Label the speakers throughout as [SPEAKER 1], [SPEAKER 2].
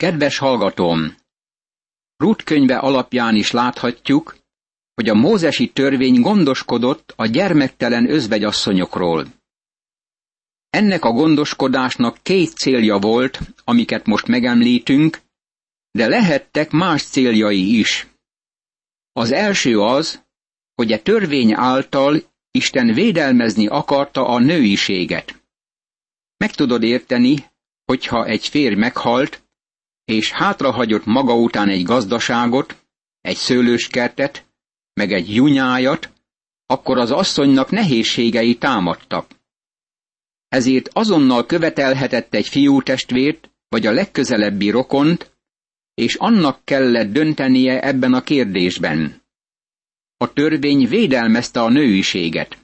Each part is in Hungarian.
[SPEAKER 1] Kedves hallgatóm! Rut könyve alapján is láthatjuk, hogy a mózesi törvény gondoskodott a gyermektelen özvegyasszonyokról. Ennek a gondoskodásnak két célja volt, amiket most megemlítünk, de lehettek más céljai is. Az első az, hogy a törvény által Isten védelmezni akarta a nőiséget. Meg tudod érteni, hogyha egy férj meghalt, és hátrahagyott maga után egy gazdaságot, egy szőlőskertet, meg egy junyájat, akkor az asszonynak nehézségei támadtak. Ezért azonnal követelhetett egy fiútestvért, vagy a legközelebbi rokont, és annak kellett döntenie ebben a kérdésben. A törvény védelmezte a nőiséget.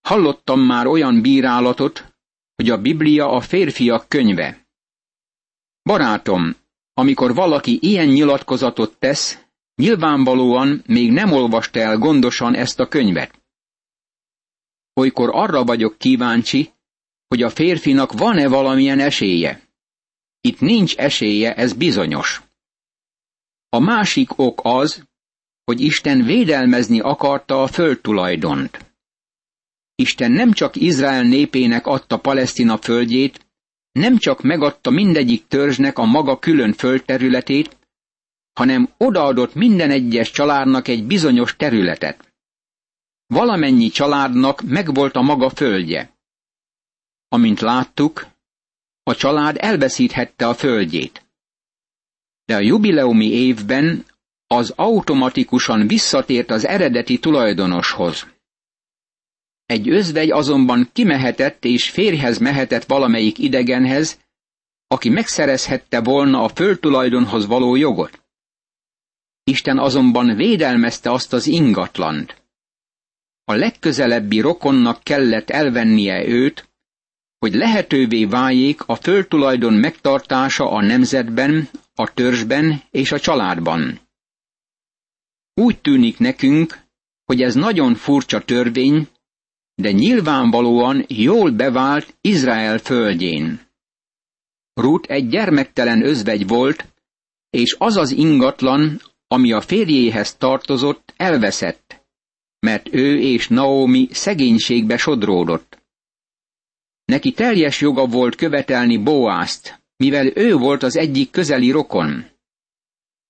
[SPEAKER 1] Hallottam már olyan bírálatot, hogy a Biblia a férfiak könyve. Barátom, amikor valaki ilyen nyilatkozatot tesz, nyilvánvalóan még nem olvasta el gondosan ezt a könyvet. Olykor arra vagyok kíváncsi, hogy a férfinak van-e valamilyen esélye. Itt nincs esélye, ez bizonyos. A másik ok az, hogy Isten védelmezni akarta a földtulajdont. Isten nem csak Izrael népének adta Palesztina földjét, nem csak megadta mindegyik törzsnek a maga külön földterületét, hanem odaadott minden egyes családnak egy bizonyos területet. Valamennyi családnak megvolt a maga földje. Amint láttuk, a család elveszíthette a földjét. De a jubileumi évben az automatikusan visszatért az eredeti tulajdonoshoz. Egy özvegy azonban kimehetett és férjhez mehetett valamelyik idegenhez, aki megszerezhette volna a földtulajdonhoz való jogot. Isten azonban védelmezte azt az ingatlant. A legközelebbi rokonnak kellett elvennie őt, hogy lehetővé váljék a földtulajdon megtartása a nemzetben, a törzsben és a családban. Úgy tűnik nekünk, hogy ez nagyon furcsa törvény, de nyilvánvalóan jól bevált Izrael földjén. Rut egy gyermektelen özvegy volt, és az az ingatlan, ami a férjéhez tartozott, elveszett, mert ő és Naomi szegénységbe sodródott. Neki teljes joga volt követelni Boázt, mivel ő volt az egyik közeli rokon.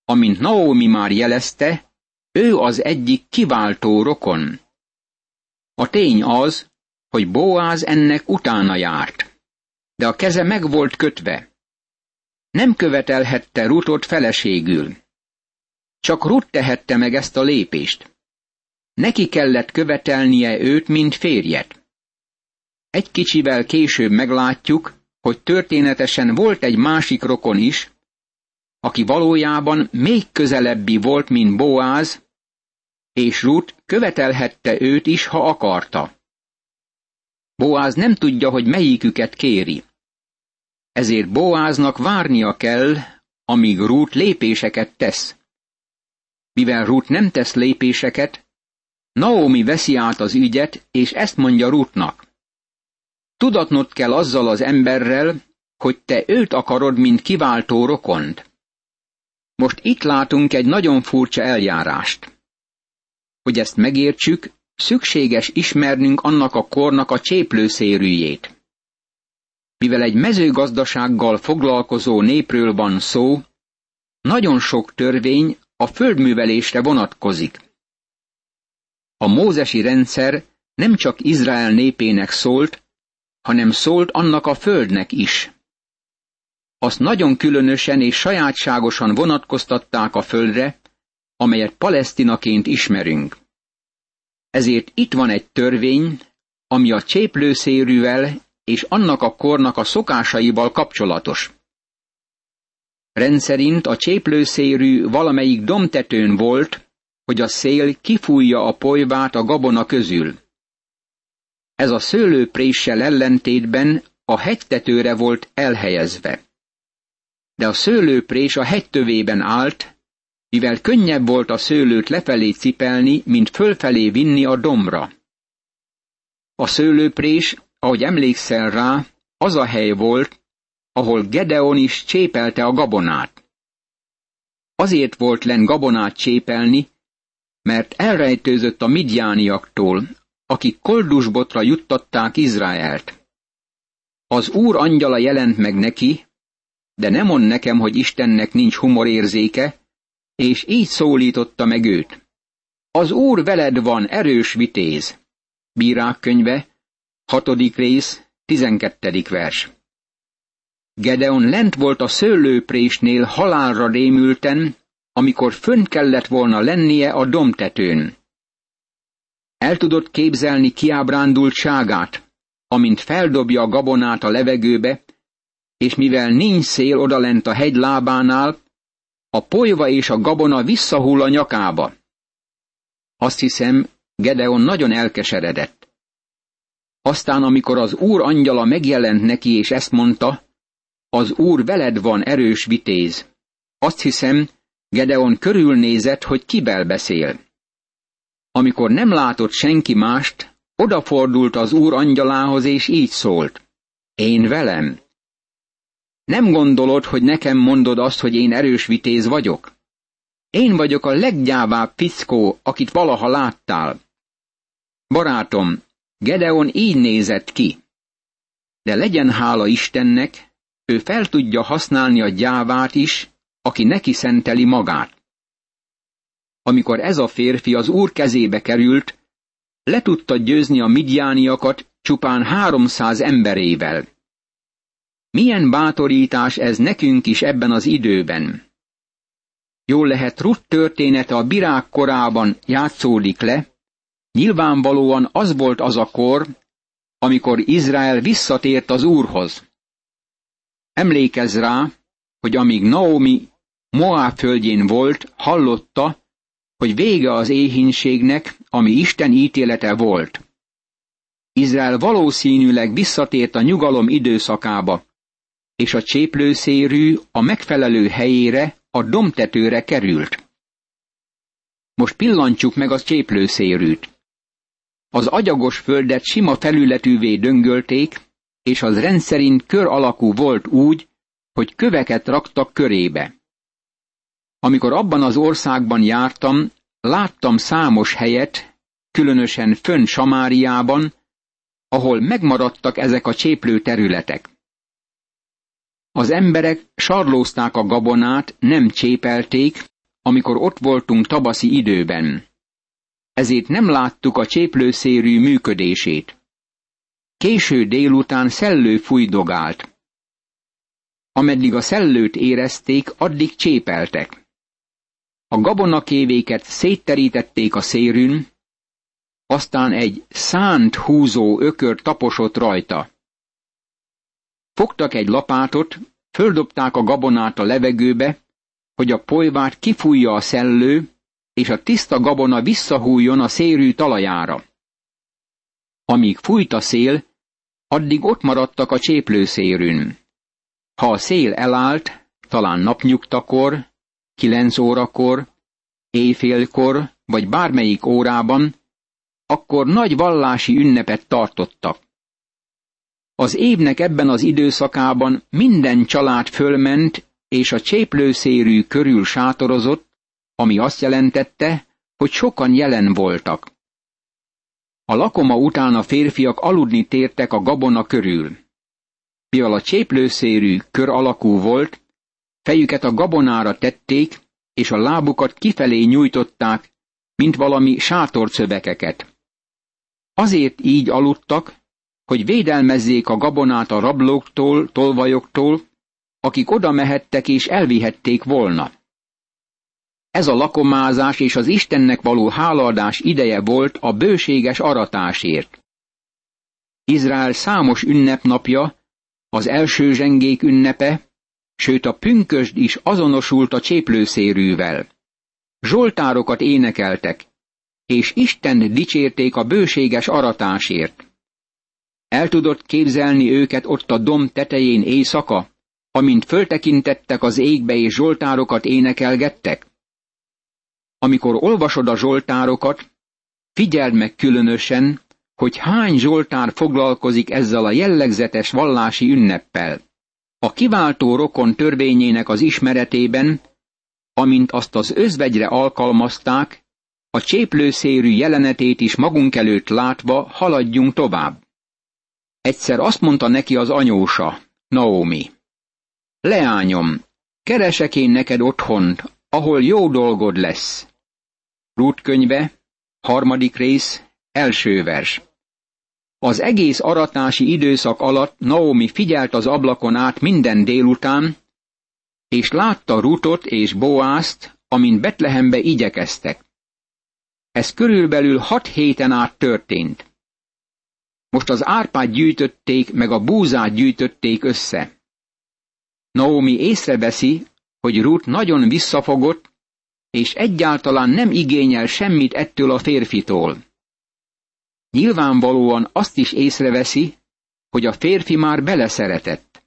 [SPEAKER 1] Amint Naomi már jelezte, ő az egyik kiváltó rokon. A tény az, hogy Boáz ennek utána járt, de a keze meg volt kötve. Nem követelhette Rutot feleségül. Csak Rut tehette meg ezt a lépést. Neki kellett követelnie őt, mint férjet. Egy kicsivel később meglátjuk, hogy történetesen volt egy másik rokon is, aki valójában még közelebbi volt, mint Boáz, és Rut követelhette őt is, ha akarta. Boáz nem tudja, hogy melyiküket kéri. Ezért Boáznak várnia kell, amíg Rut lépéseket tesz. Mivel Rut nem tesz lépéseket, Naomi veszi át az ügyet, és ezt mondja Rutnak. Tudatnod kell azzal az emberrel, hogy te őt akarod, mint kiváltó rokont. Most itt látunk egy nagyon furcsa eljárást. Hogy ezt megértsük, szükséges ismernünk annak a kornak a cséplőszérűjét. Mivel egy mezőgazdasággal foglalkozó népről van szó, nagyon sok törvény a földművelésre vonatkozik. A mózesi rendszer nem csak Izrael népének szólt, hanem szólt annak a földnek is. Azt nagyon különösen és sajátságosan vonatkoztatták a földre, amelyet palesztinaként ismerünk. Ezért itt van egy törvény, ami a cséplőszérűvel és annak a kornak a szokásaival kapcsolatos. Rendszerint a cséplőszérű valamelyik domtetőn volt, hogy a szél kifújja a polyvát a gabona közül. Ez a szőlőpréssel ellentétben a hegytetőre volt elhelyezve. De a szőlőprés a hegytövében állt, mivel könnyebb volt a szőlőt lefelé cipelni, mint fölfelé vinni a domra. A szőlőprés, ahogy emlékszel rá, az a hely volt, ahol Gedeon is csépelte a gabonát. Azért volt len gabonát csépelni, mert elrejtőzött a midjániaktól, akik koldusbotra juttatták Izraelt. Az úr angyala jelent meg neki, de nem mond nekem, hogy Istennek nincs humorérzéke, és így szólította meg őt. Az úr veled van, erős vitéz. Bírák könyve, hatodik rész, tizenkettedik vers. Gedeon lent volt a szőlőprésnél halálra rémülten, amikor fönn kellett volna lennie a domtetőn. El tudott képzelni kiábrándultságát, amint feldobja a gabonát a levegőbe, és mivel nincs szél odalent a hegy lábánál, a polyva és a gabona visszahull a nyakába. Azt hiszem, Gedeon nagyon elkeseredett. Aztán, amikor az úr angyala megjelent neki, és ezt mondta, az úr veled van erős vitéz. Azt hiszem, Gedeon körülnézett, hogy kibel beszél. Amikor nem látott senki mást, odafordult az úr angyalához, és így szólt. Én velem. Nem gondolod, hogy nekem mondod azt, hogy én erős vitéz vagyok? Én vagyok a leggyávább fickó, akit valaha láttál. Barátom, Gedeon így nézett ki. De legyen hála Istennek, ő fel tudja használni a gyávát is, aki neki szenteli magát. Amikor ez a férfi az úr kezébe került, le tudta győzni a midjániakat csupán háromszáz emberével. Milyen bátorítás ez nekünk is ebben az időben. Jól lehet Ruth története a birák korában játszódik le, nyilvánvalóan az volt az a kor, amikor Izrael visszatért az Úrhoz. Emlékezz rá, hogy amíg Naomi Moab földjén volt, hallotta, hogy vége az éhínségnek, ami Isten ítélete volt. Izrael valószínűleg visszatért a nyugalom időszakába, és a cséplőszérű a megfelelő helyére, a domtetőre került. Most pillantsuk meg a cséplőszérűt. Az agyagos földet sima felületűvé döngölték, és az rendszerint kör alakú volt úgy, hogy köveket raktak körébe. Amikor abban az országban jártam, láttam számos helyet, különösen fönn Samáriában, ahol megmaradtak ezek a cséplő területek. Az emberek sarlózták a gabonát, nem csépelték, amikor ott voltunk tabaszi időben. Ezért nem láttuk a cséplőszérű működését. Késő délután szellő fújdogált. Ameddig a szellőt érezték, addig csépeltek. A gabonakévéket szétterítették a szérűn, aztán egy szánt húzó ökör taposott rajta. Fogtak egy lapátot, földobták a gabonát a levegőbe, hogy a polyvát kifújja a szellő, és a tiszta gabona visszahújjon a szérű talajára. Amíg fújt a szél, addig ott maradtak a cséplőszérűn. Ha a szél elállt, talán napnyugtakor, kilenc órakor, éjfélkor, vagy bármelyik órában, akkor nagy vallási ünnepet tartottak. Az évnek ebben az időszakában minden család fölment, és a cséplőszérű körül sátorozott, ami azt jelentette, hogy sokan jelen voltak. A lakoma után a férfiak aludni tértek a gabona körül. Mivel a cséplőszérű kör alakú volt, fejüket a gabonára tették, és a lábukat kifelé nyújtották, mint valami sátorcövekeket. Azért így aludtak, hogy védelmezzék a gabonát a rablóktól, tolvajoktól, akik oda mehettek és elvihették volna. Ez a lakomázás és az Istennek való hálaadás ideje volt a bőséges aratásért. Izrael számos ünnepnapja, az első zsengék ünnepe, sőt a pünkösd is azonosult a cséplőszérűvel. Zsoltárokat énekeltek, és Isten dicsérték a bőséges aratásért. El tudott képzelni őket ott a dom tetején éjszaka, amint föltekintettek az égbe és zsoltárokat énekelgettek? Amikor olvasod a zsoltárokat, figyeld meg különösen, hogy hány zsoltár foglalkozik ezzel a jellegzetes vallási ünneppel. A kiváltó rokon törvényének az ismeretében, amint azt az özvegyre alkalmazták, a cséplőszérű jelenetét is magunk előtt látva haladjunk tovább. Egyszer azt mondta neki az anyósa, Naomi. Leányom, keresek én neked otthont, ahol jó dolgod lesz. Rút könyve, harmadik rész, első vers. Az egész aratási időszak alatt Naomi figyelt az ablakon át minden délután, és látta Rutot és Boázt, amint Betlehembe igyekeztek. Ez körülbelül hat héten át történt. Most az árpát gyűjtötték, meg a búzát gyűjtötték össze. Naomi észreveszi, hogy Ruth nagyon visszafogott, és egyáltalán nem igényel semmit ettől a férfitól. Nyilvánvalóan azt is észreveszi, hogy a férfi már beleszeretett.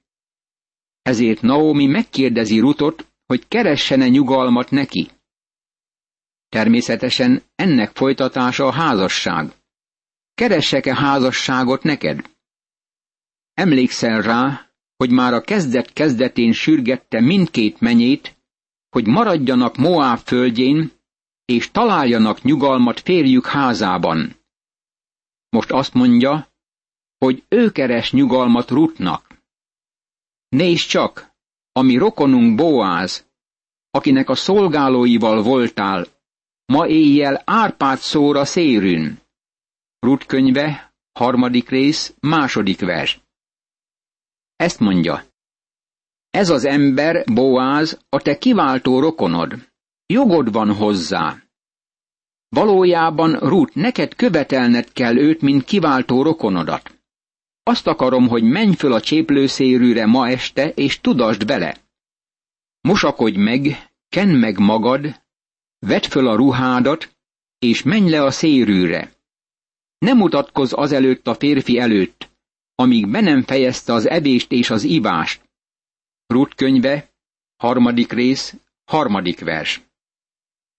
[SPEAKER 1] Ezért Naomi megkérdezi Rutot, hogy keressene nyugalmat neki. Természetesen ennek folytatása a házasság. Keressek-e házasságot neked? Emlékszel rá, hogy már a kezdet kezdetén sürgette mindkét menyét, hogy maradjanak Moab földjén, és találjanak nyugalmat férjük házában. Most azt mondja, hogy ő keres nyugalmat Rutnak. Nézd csak, ami rokonunk Boáz, akinek a szolgálóival voltál, ma éjjel árpát szóra szérűn. Rut könyve, harmadik rész, második vers. Ezt mondja. Ez az ember, Boáz, a te kiváltó rokonod. Jogod van hozzá. Valójában, Rút, neked követelned kell őt, mint kiváltó rokonodat. Azt akarom, hogy menj föl a cséplőszérűre ma este, és tudasd bele. Mosakodj meg, ken meg magad, vedd föl a ruhádat, és menj le a szérűre. Ne mutatkozz azelőtt a férfi előtt, amíg be nem fejezte az evést és az ivást. Rút könyve, harmadik rész, harmadik vers.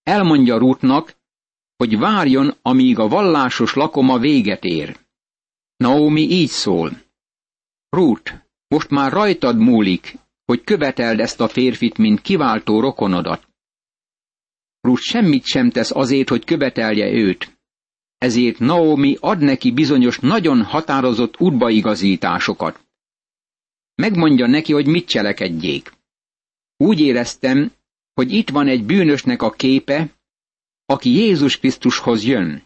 [SPEAKER 1] Elmondja Rútnak, hogy várjon, amíg a vallásos lakoma véget ér. Naomi így szól. Rút, most már rajtad múlik, hogy követeld ezt a férfit, mint kiváltó rokonodat. Rút semmit sem tesz azért, hogy követelje őt. Ezért Naomi ad neki bizonyos nagyon határozott útbaigazításokat. Megmondja neki, hogy mit cselekedjék. Úgy éreztem, hogy itt van egy bűnösnek a képe, aki Jézus Krisztushoz jön.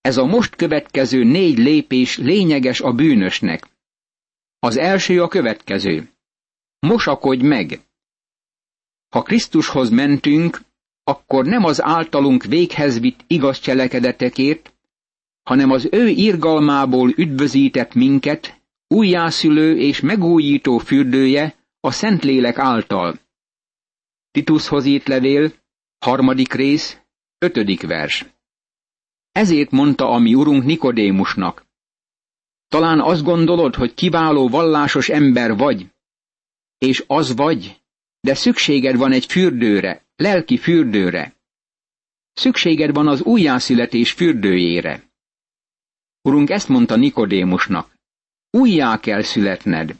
[SPEAKER 1] Ez a most következő négy lépés lényeges a bűnösnek. Az első a következő. Mosakodj meg! Ha Krisztushoz mentünk, akkor nem az általunk véghez vitt igaz cselekedetekért, hanem az ő irgalmából üdvözített minket, újjászülő és megújító fürdője a Szentlélek által. Titushoz írt levél, harmadik rész, ötödik vers. Ezért mondta a mi urunk Nikodémusnak. Talán azt gondolod, hogy kiváló vallásos ember vagy, és az vagy, de szükséged van egy fürdőre, lelki fürdőre. Szükséged van az újjászületés fürdőjére. Urunk ezt mondta Nikodémusnak. Újjá kell születned.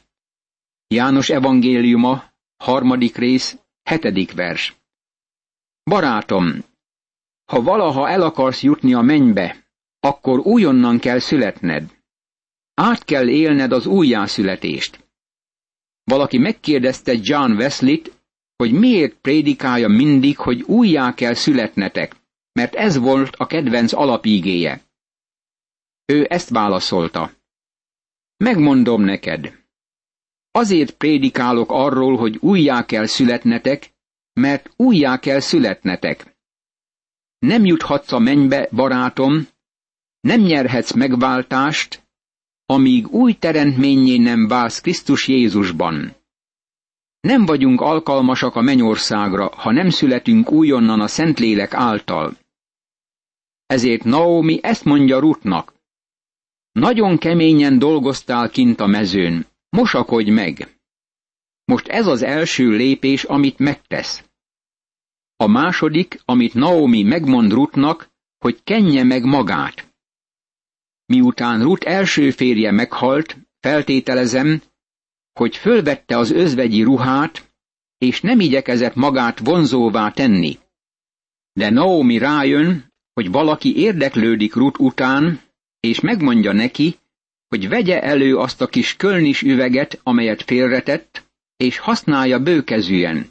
[SPEAKER 1] János evangéliuma, harmadik rész, hetedik vers. Barátom, ha valaha el akarsz jutni a mennybe, akkor újonnan kell születned. Át kell élned az újjászületést. Valaki megkérdezte John Wesley-t, hogy miért prédikálja mindig, hogy újjá kell születnetek, mert ez volt a kedvenc alapígéje. Ő ezt válaszolta. Megmondom neked. Azért prédikálok arról, hogy újjá kell születnetek, mert újjá kell születnetek. Nem juthatsz a mennybe, barátom, nem nyerhetsz megváltást, amíg új teremtményé nem válsz Krisztus Jézusban. Nem vagyunk alkalmasak a mennyországra, ha nem születünk újonnan a Szentlélek által. Ezért Naomi ezt mondja Rutnak. Nagyon keményen dolgoztál kint a mezőn, mosakodj meg. Most ez az első lépés, amit megtesz. A második, amit Naomi megmond Rutnak, hogy kenje meg magát. Miután Rut első férje meghalt, feltételezem, hogy fölvette az özvegyi ruhát, és nem igyekezett magát vonzóvá tenni. De Naomi rájön, hogy valaki érdeklődik Rut után, és megmondja neki, hogy vegye elő azt a kis kölnis üveget, amelyet félretett, és használja bőkezűen.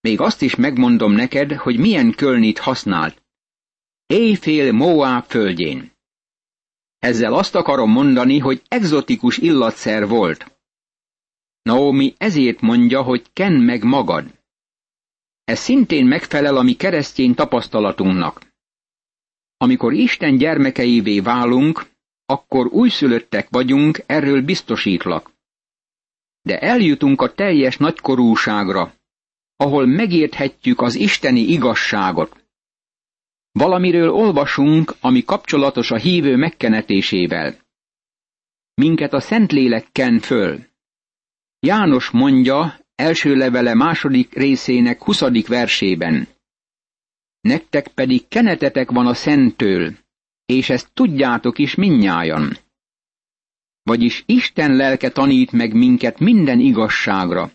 [SPEAKER 1] Még azt is megmondom neked, hogy milyen kölnit használt. Éjfél Moab földjén. Ezzel azt akarom mondani, hogy egzotikus illatszer volt. Naomi ezért mondja, hogy ken meg magad. Ez szintén megfelel a mi keresztény tapasztalatunknak. Amikor Isten gyermekeivé válunk, akkor újszülöttek vagyunk, erről biztosítlak. De eljutunk a teljes nagykorúságra, ahol megérthetjük az isteni igazságot. Valamiről olvasunk, ami kapcsolatos a hívő megkenetésével. Minket a Szentlélek ken föl. János mondja első levele második részének huszadik versében. Nektek pedig kenetetek van a Szenttől, és ezt tudjátok is minnyájan. Vagyis Isten lelke tanít meg minket minden igazságra,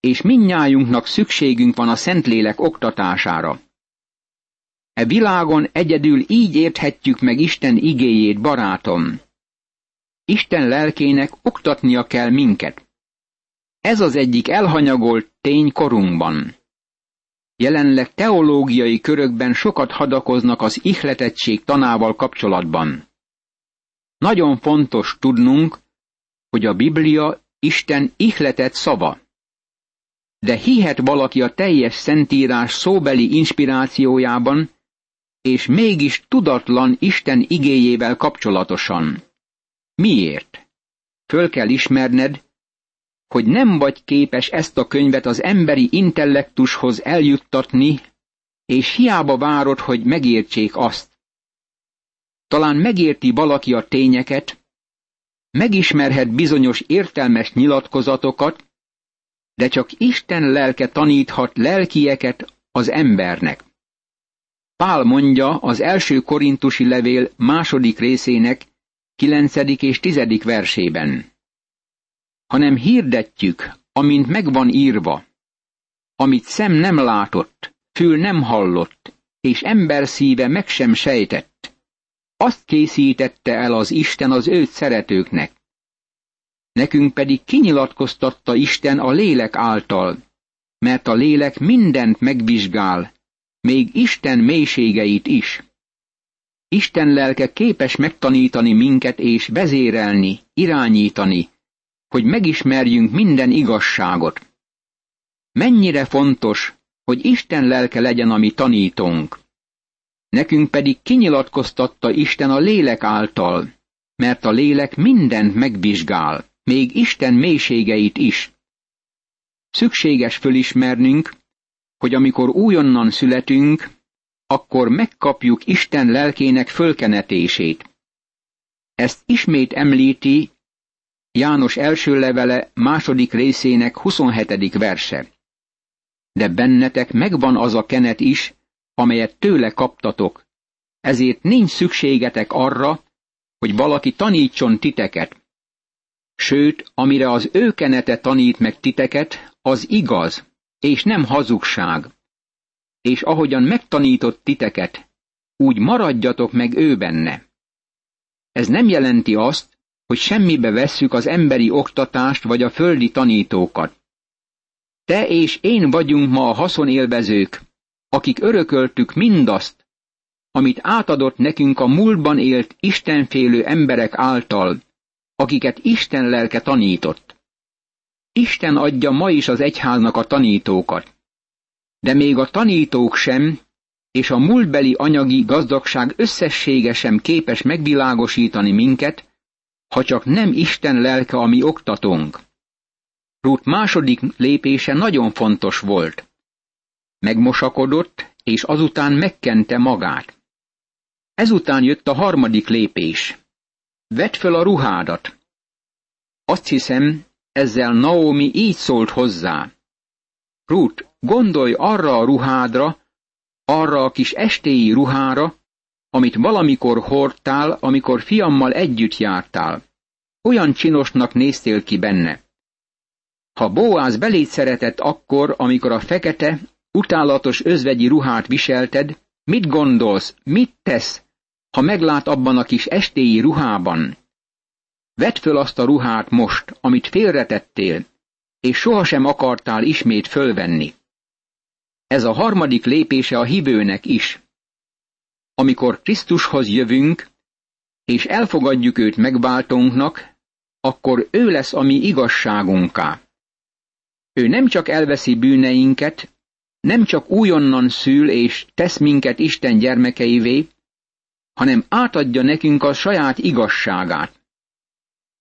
[SPEAKER 1] és minnyájunknak szükségünk van a Szentlélek oktatására. E világon egyedül így érthetjük meg Isten igéjét, barátom. Isten lelkének oktatnia kell minket. Ez az egyik elhanyagolt tény korunkban. Jelenleg teológiai körökben sokat hadakoznak az ihletettség tanával kapcsolatban. Nagyon fontos tudnunk, hogy a Biblia Isten ihletett szava. De hihet valaki a teljes szentírás szóbeli inspirációjában, és mégis tudatlan Isten igéjével kapcsolatosan. Miért? Föl kell ismerned, hogy nem vagy képes ezt a könyvet az emberi intellektushoz eljuttatni, és hiába várod, hogy megértsék azt. Talán megérti valaki a tényeket, megismerhet bizonyos értelmes nyilatkozatokat, de csak Isten lelke taníthat lelkieket az embernek. Pál mondja az első korintusi levél második részének kilencedik és tizedik versében hanem hirdetjük, amint megvan írva, amit szem nem látott, fül nem hallott, és ember szíve meg sem sejtett. Azt készítette el az Isten az őt szeretőknek. Nekünk pedig kinyilatkoztatta Isten a lélek által, mert a lélek mindent megvizsgál, még Isten mélységeit is. Isten lelke képes megtanítani minket és vezérelni, irányítani, hogy megismerjünk minden igazságot. Mennyire fontos, hogy Isten lelke legyen a mi tanítónk. Nekünk pedig kinyilatkoztatta Isten a lélek által, mert a lélek mindent megvizsgál, még Isten mélységeit is. Szükséges fölismernünk, hogy amikor újonnan születünk, akkor megkapjuk Isten lelkének fölkenetését. Ezt ismét említi János első levele második részének 27. verse. De bennetek megvan az a kenet is, amelyet tőle kaptatok, ezért nincs szükségetek arra, hogy valaki tanítson titeket. Sőt, amire az ő kenete tanít meg titeket, az igaz, és nem hazugság. És ahogyan megtanított titeket, úgy maradjatok meg ő benne. Ez nem jelenti azt, hogy semmibe vesszük az emberi oktatást vagy a földi tanítókat. Te és én vagyunk ma a haszonélvezők, akik örököltük mindazt, amit átadott nekünk a múltban élt istenfélő emberek által, akiket Isten lelke tanított. Isten adja ma is az egyháznak a tanítókat. De még a tanítók sem, és a múltbeli anyagi gazdagság összessége sem képes megvilágosítani minket, ha csak nem Isten lelke, ami oktatónk. Ruth második lépése nagyon fontos volt. Megmosakodott, és azután megkente magát. Ezután jött a harmadik lépés. Vedd föl a ruhádat. Azt hiszem, ezzel Naomi így szólt hozzá. Ruth, gondolj arra a ruhádra, arra a kis estéi ruhára, amit valamikor hordtál, amikor fiammal együtt jártál. Olyan csinosnak néztél ki benne. Ha Boáz beléd szeretett akkor, amikor a fekete, utálatos özvegyi ruhát viselted, mit gondolsz, mit tesz, ha meglát abban a kis estéi ruhában? Vedd föl azt a ruhát most, amit félretettél, és sohasem akartál ismét fölvenni. Ez a harmadik lépése a hívőnek is. Amikor Krisztushoz jövünk, és elfogadjuk őt megváltónknak, akkor ő lesz a mi igazságunká. Ő nem csak elveszi bűneinket, nem csak újonnan szül és tesz minket Isten gyermekeivé, hanem átadja nekünk a saját igazságát.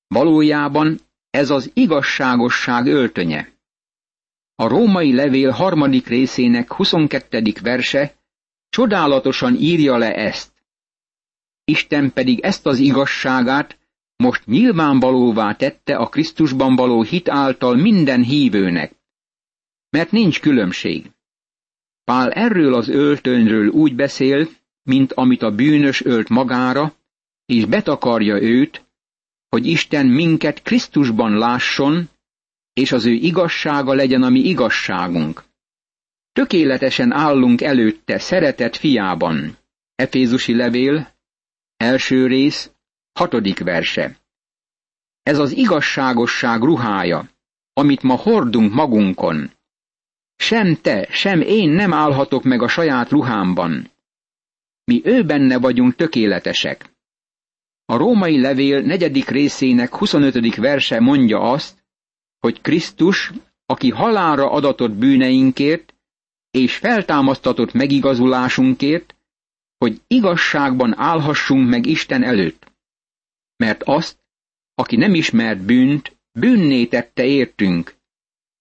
[SPEAKER 1] Valójában ez az igazságosság öltönye. A római levél harmadik részének 22. verse csodálatosan írja le ezt. Isten pedig ezt az igazságát most nyilvánvalóvá tette a Krisztusban való hit által minden hívőnek. Mert nincs különbség. Pál erről az öltönyről úgy beszél, mint amit a bűnös ölt magára, és betakarja őt, hogy Isten minket Krisztusban lásson, és az ő igazsága legyen a mi igazságunk. Tökéletesen állunk előtte szeretett fiában. Efézusi levél, első rész, hatodik verse. Ez az igazságosság ruhája, amit ma hordunk magunkon. Sem te, sem én nem állhatok meg a saját ruhámban. Mi ő benne vagyunk tökéletesek. A római levél negyedik részének 25. verse mondja azt, hogy Krisztus, aki halára adatott bűneinkért, és feltámasztatott megigazulásunkért, hogy igazságban állhassunk meg Isten előtt. Mert azt, aki nem ismert bűnt, bűnné tette értünk,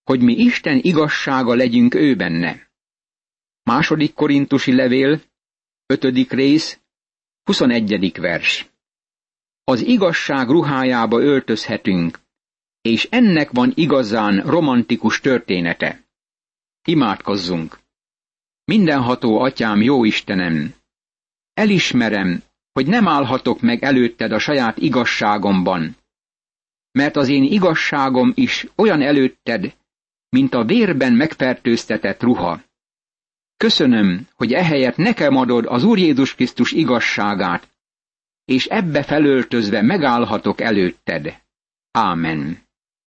[SPEAKER 1] hogy mi Isten igazsága legyünk ő benne. Második korintusi levél, ötödik rész, 21. vers. Az igazság ruhájába öltözhetünk, és ennek van igazán romantikus története. Imádkozzunk! Mindenható atyám, jó Istenem! Elismerem, hogy nem állhatok meg előtted a saját igazságomban, mert az én igazságom is olyan előtted, mint a vérben megfertőztetett ruha. Köszönöm, hogy ehelyett nekem adod az Úr Jézus Krisztus igazságát, és ebbe felöltözve megállhatok előtted. Ámen.